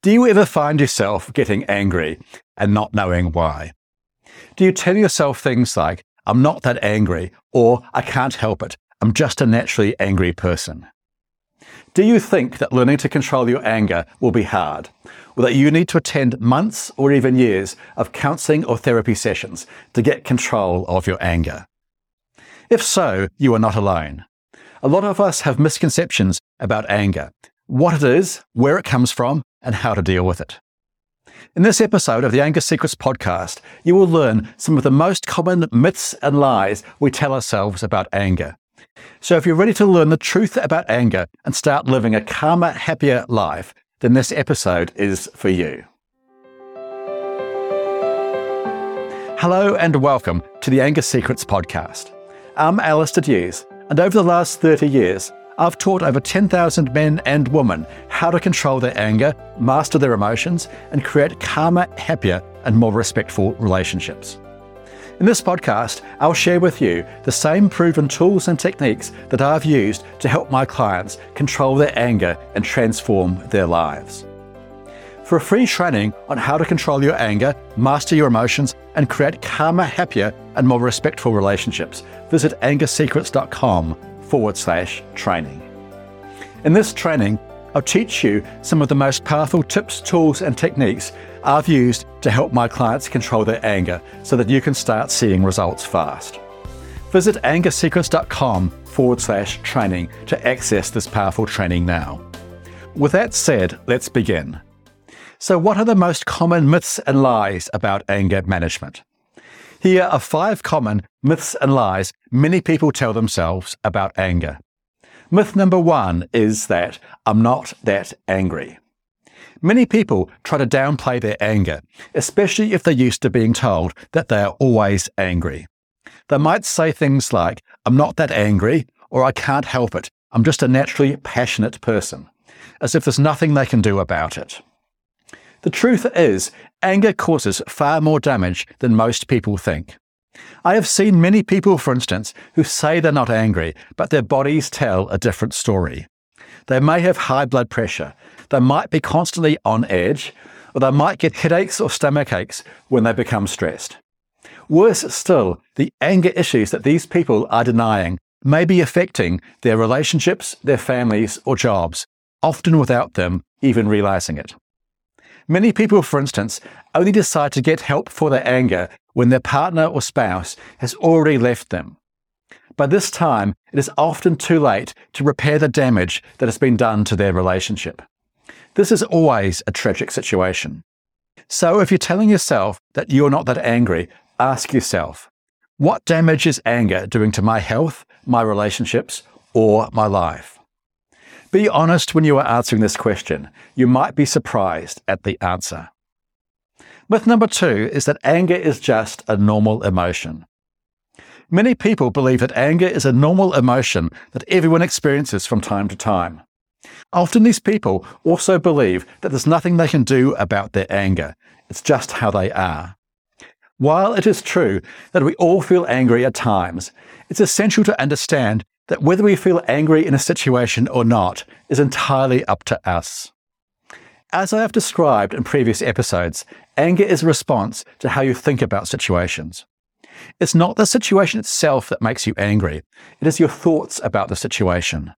Do you ever find yourself getting angry and not knowing why? Do you tell yourself things like, I'm not that angry, or I can't help it, I'm just a naturally angry person? Do you think that learning to control your anger will be hard, or that you need to attend months or even years of counseling or therapy sessions to get control of your anger? If so, you are not alone. A lot of us have misconceptions about anger, what it is, where it comes from, and how to deal with it. In this episode of the Anger Secrets podcast, you will learn some of the most common myths and lies we tell ourselves about anger. So if you're ready to learn the truth about anger and start living a calmer, happier life, then this episode is for you. Hello and welcome to the Anger Secrets podcast. I'm Alistair Hughes, and over the last 30 years, I've taught over 10,000 men and women how to control their anger, master their emotions, and create calmer, happier, and more respectful relationships. In this podcast, I'll share with you the same proven tools and techniques that I've used to help my clients control their anger and transform their lives. For a free training on how to control your anger, master your emotions, and create calmer, happier, and more respectful relationships, visit angersecrets.com forward slash training. In this training, I'll teach you some of the most powerful tips, tools, and techniques I've used to help my clients control their anger so that you can start seeing results fast. Visit angersecrets.com forward slash training to access this powerful training now. With that said, let's begin. So, what are the most common myths and lies about anger management? Here are five common myths and lies many people tell themselves about anger. Myth number one is that I'm not that angry. Many people try to downplay their anger, especially if they're used to being told that they are always angry. They might say things like, I'm not that angry, or I can't help it, I'm just a naturally passionate person, as if there's nothing they can do about it. The truth is, anger causes far more damage than most people think. I have seen many people, for instance, who say they're not angry, but their bodies tell a different story. They may have high blood pressure, they might be constantly on edge, or they might get headaches or stomach aches when they become stressed. Worse still, the anger issues that these people are denying may be affecting their relationships, their families, or jobs, often without them even realizing it. Many people, for instance, only decide to get help for their anger when their partner or spouse has already left them. By this time, it is often too late to repair the damage that has been done to their relationship. This is always a tragic situation. So if you're telling yourself that you're not that angry, ask yourself, what damage is anger doing to my health, my relationships, or my life? Be honest when you are answering this question. You might be surprised at the answer. Myth number two is that anger is just a normal emotion. Many people believe that anger is a normal emotion that everyone experiences from time to time. Often these people also believe that there's nothing they can do about their anger. It's just how they are. While it is true that we all feel angry at times, it's essential to understand that whether we feel angry in a situation or not is entirely up to us. As I have described in previous episodes, anger is a response to how you think about situations. It's not the situation itself that makes you angry, it is your thoughts about the situation.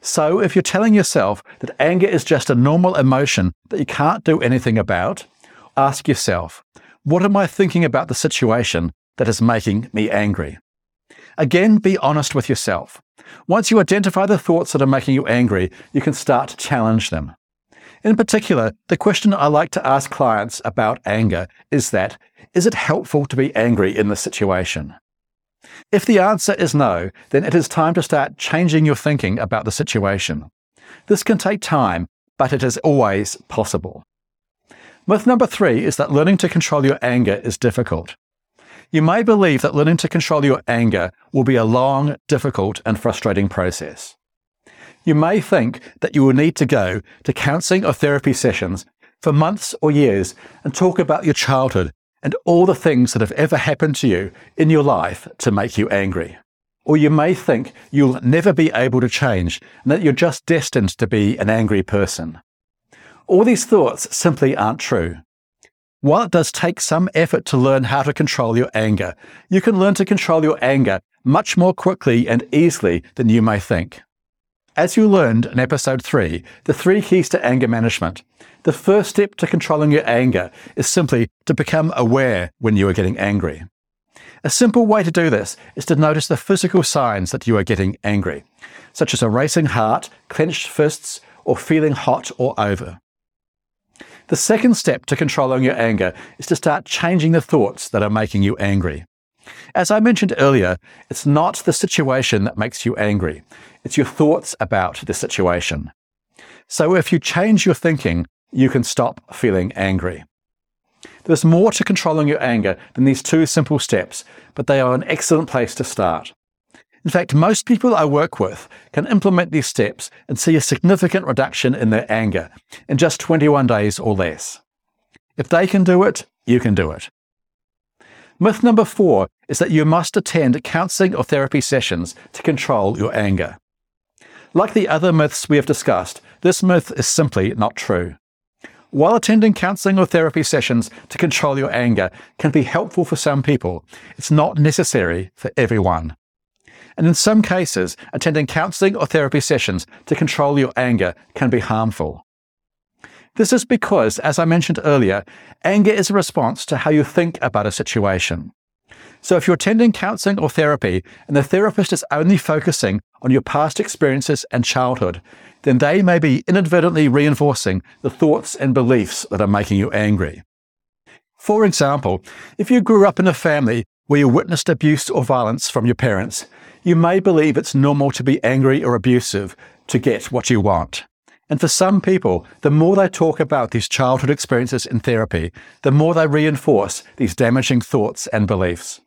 So, if you're telling yourself that anger is just a normal emotion that you can't do anything about, ask yourself, what am I thinking about the situation that is making me angry? Again, be honest with yourself. Once you identify the thoughts that are making you angry, you can start to challenge them. In particular, the question I like to ask clients about anger is that, is it helpful to be angry in this situation? If the answer is no, then it is time to start changing your thinking about the situation. This can take time, but it is always possible. Myth number three is that learning to control your anger is difficult. You may believe that learning to control your anger will be a long, difficult, and frustrating process. You may think that you will need to go to counseling or therapy sessions for months or years and talk about your childhood and all the things that have ever happened to you in your life to make you angry. Or you may think you'll never be able to change and that you're just destined to be an angry person. All these thoughts simply aren't true. While it does take some effort to learn how to control your anger, you can learn to control your anger much more quickly and easily than you may think. As you learned in episode 3, the three keys to anger management, the first step to controlling your anger is simply to become aware when you are getting angry. A simple way to do this is to notice the physical signs that you are getting angry, such as a racing heart, clenched fists, or feeling hot or over. The second step to controlling your anger is to start changing the thoughts that are making you angry. As I mentioned earlier, it's not the situation that makes you angry, it's your thoughts about the situation. So if you change your thinking, you can stop feeling angry. There's more to controlling your anger than these two simple steps, but they are an excellent place to start. In fact, most people I work with can implement these steps and see a significant reduction in their anger in just 21 days or less. If they can do it, you can do it. Myth number four is that you must attend counseling or therapy sessions to control your anger. Like the other myths we have discussed, this myth is simply not true. While attending counseling or therapy sessions to control your anger can be helpful for some people, it's not necessary for everyone. And in some cases, attending counseling or therapy sessions to control your anger can be harmful. This is because, as I mentioned earlier, anger is a response to how you think about a situation. So if you're attending counseling or therapy and the therapist is only focusing on your past experiences and childhood, then they may be inadvertently reinforcing the thoughts and beliefs that are making you angry. For example, if you grew up in a family where you witnessed abuse or violence from your parents, you may believe it's normal to be angry or abusive to get what you want. And for some people, the more they talk about these childhood experiences in therapy, the more they reinforce these damaging thoughts and beliefs.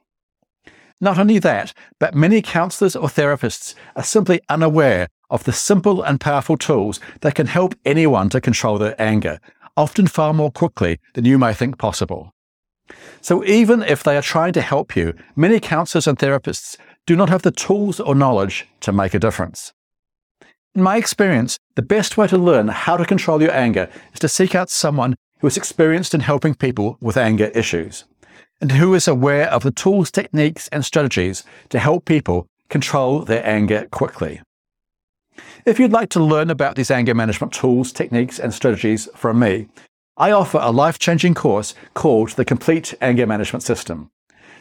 Not only that, but many counselors or therapists are simply unaware of the simple and powerful tools that can help anyone to control their anger, often far more quickly than you may think possible. So even if they are trying to help you, many counselors and therapists do not have the tools or knowledge to make a difference. In my experience, the best way to learn how to control your anger is to seek out someone who is experienced in helping people with anger issues and who is aware of the tools, techniques, and strategies to help people control their anger quickly. If you'd like to learn about these anger management tools, techniques, and strategies from me, I offer a life changing course called the Complete Anger Management System.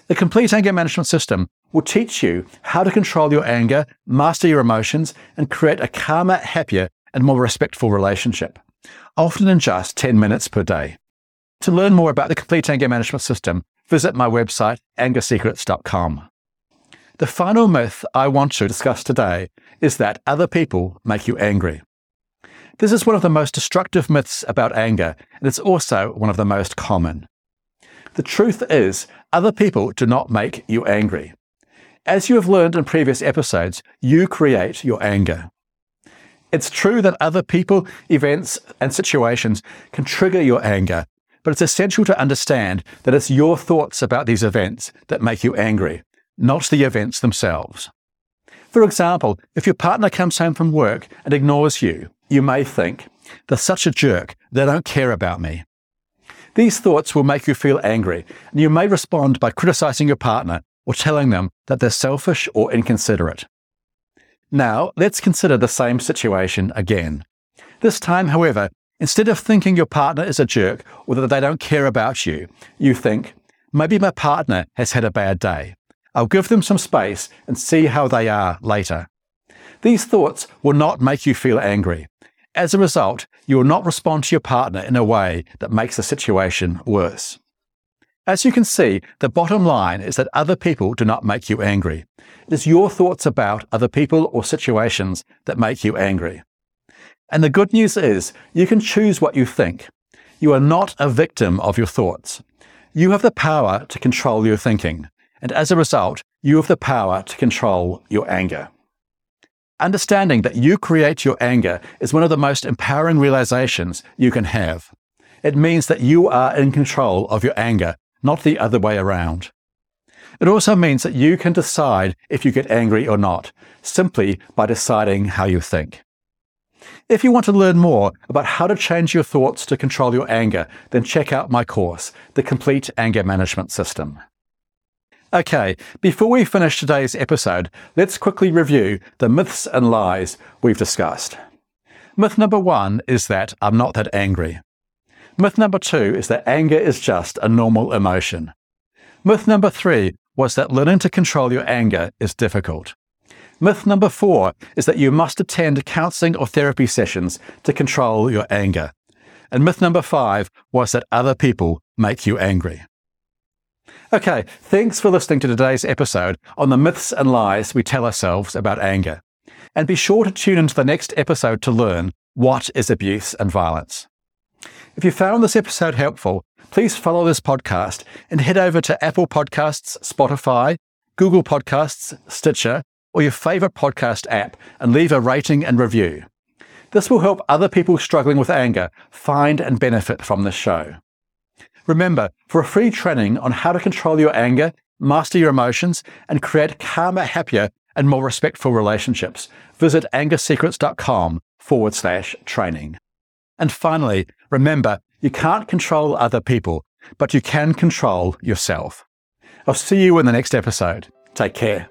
The Complete Anger Management System will teach you how to control your anger, master your emotions, and create a calmer, happier, and more respectful relationship, often in just 10 minutes per day. To learn more about the Complete Anger Management System, visit my website, angersecrets.com. The final myth I want to discuss today is that other people make you angry. This is one of the most destructive myths about anger, and it's also one of the most common. The truth is, other people do not make you angry. As you have learned in previous episodes, you create your anger. It's true that other people, events, and situations can trigger your anger, but it's essential to understand that it's your thoughts about these events that make you angry, not the events themselves. For example, if your partner comes home from work and ignores you, you may think, they're such a jerk, they don't care about me. These thoughts will make you feel angry, and you may respond by criticizing your partner or telling them that they're selfish or inconsiderate. Now, let's consider the same situation again. This time, however, instead of thinking your partner is a jerk or that they don't care about you, you think, maybe my partner has had a bad day. I'll give them some space and see how they are later. These thoughts will not make you feel angry. As a result, you will not respond to your partner in a way that makes the situation worse. As you can see, the bottom line is that other people do not make you angry. It is your thoughts about other people or situations that make you angry. And the good news is you can choose what you think. You are not a victim of your thoughts. You have the power to control your thinking. And as a result, you have the power to control your anger. Understanding that you create your anger is one of the most empowering realizations you can have. It means that you are in control of your anger, not the other way around. It also means that you can decide if you get angry or not, simply by deciding how you think. If you want to learn more about how to change your thoughts to control your anger, then check out my course, The Complete Anger Management System. Okay, before we finish today's episode, let's quickly review the myths and lies we've discussed. Myth number one is that I'm not that angry. Myth number two is that anger is just a normal emotion. Myth number three was that learning to control your anger is difficult. Myth number four is that you must attend counseling or therapy sessions to control your anger. And myth number five was that other people make you angry. Okay, thanks for listening to today's episode on the myths and lies we tell ourselves about anger. And be sure to tune into the next episode to learn what is abuse and violence. If you found this episode helpful, please follow this podcast and head over to Apple Podcasts, Spotify, Google Podcasts, Stitcher, or your favorite podcast app and leave a rating and review. This will help other people struggling with anger find and benefit from this show. Remember, for a free training on how to control your anger, master your emotions, and create calmer, happier, and more respectful relationships, visit angersecrets.com forward slash training. And finally, remember, you can't control other people, but you can control yourself. I'll see you in the next episode. Take care.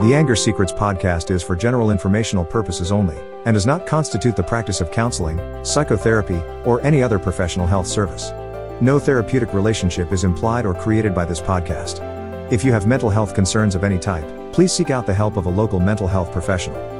The Anger Secrets podcast is for general informational purposes only and does not constitute the practice of counseling, psychotherapy, or any other professional health service. No therapeutic relationship is implied or created by this podcast. If you have mental health concerns of any type, please seek out the help of a local mental health professional.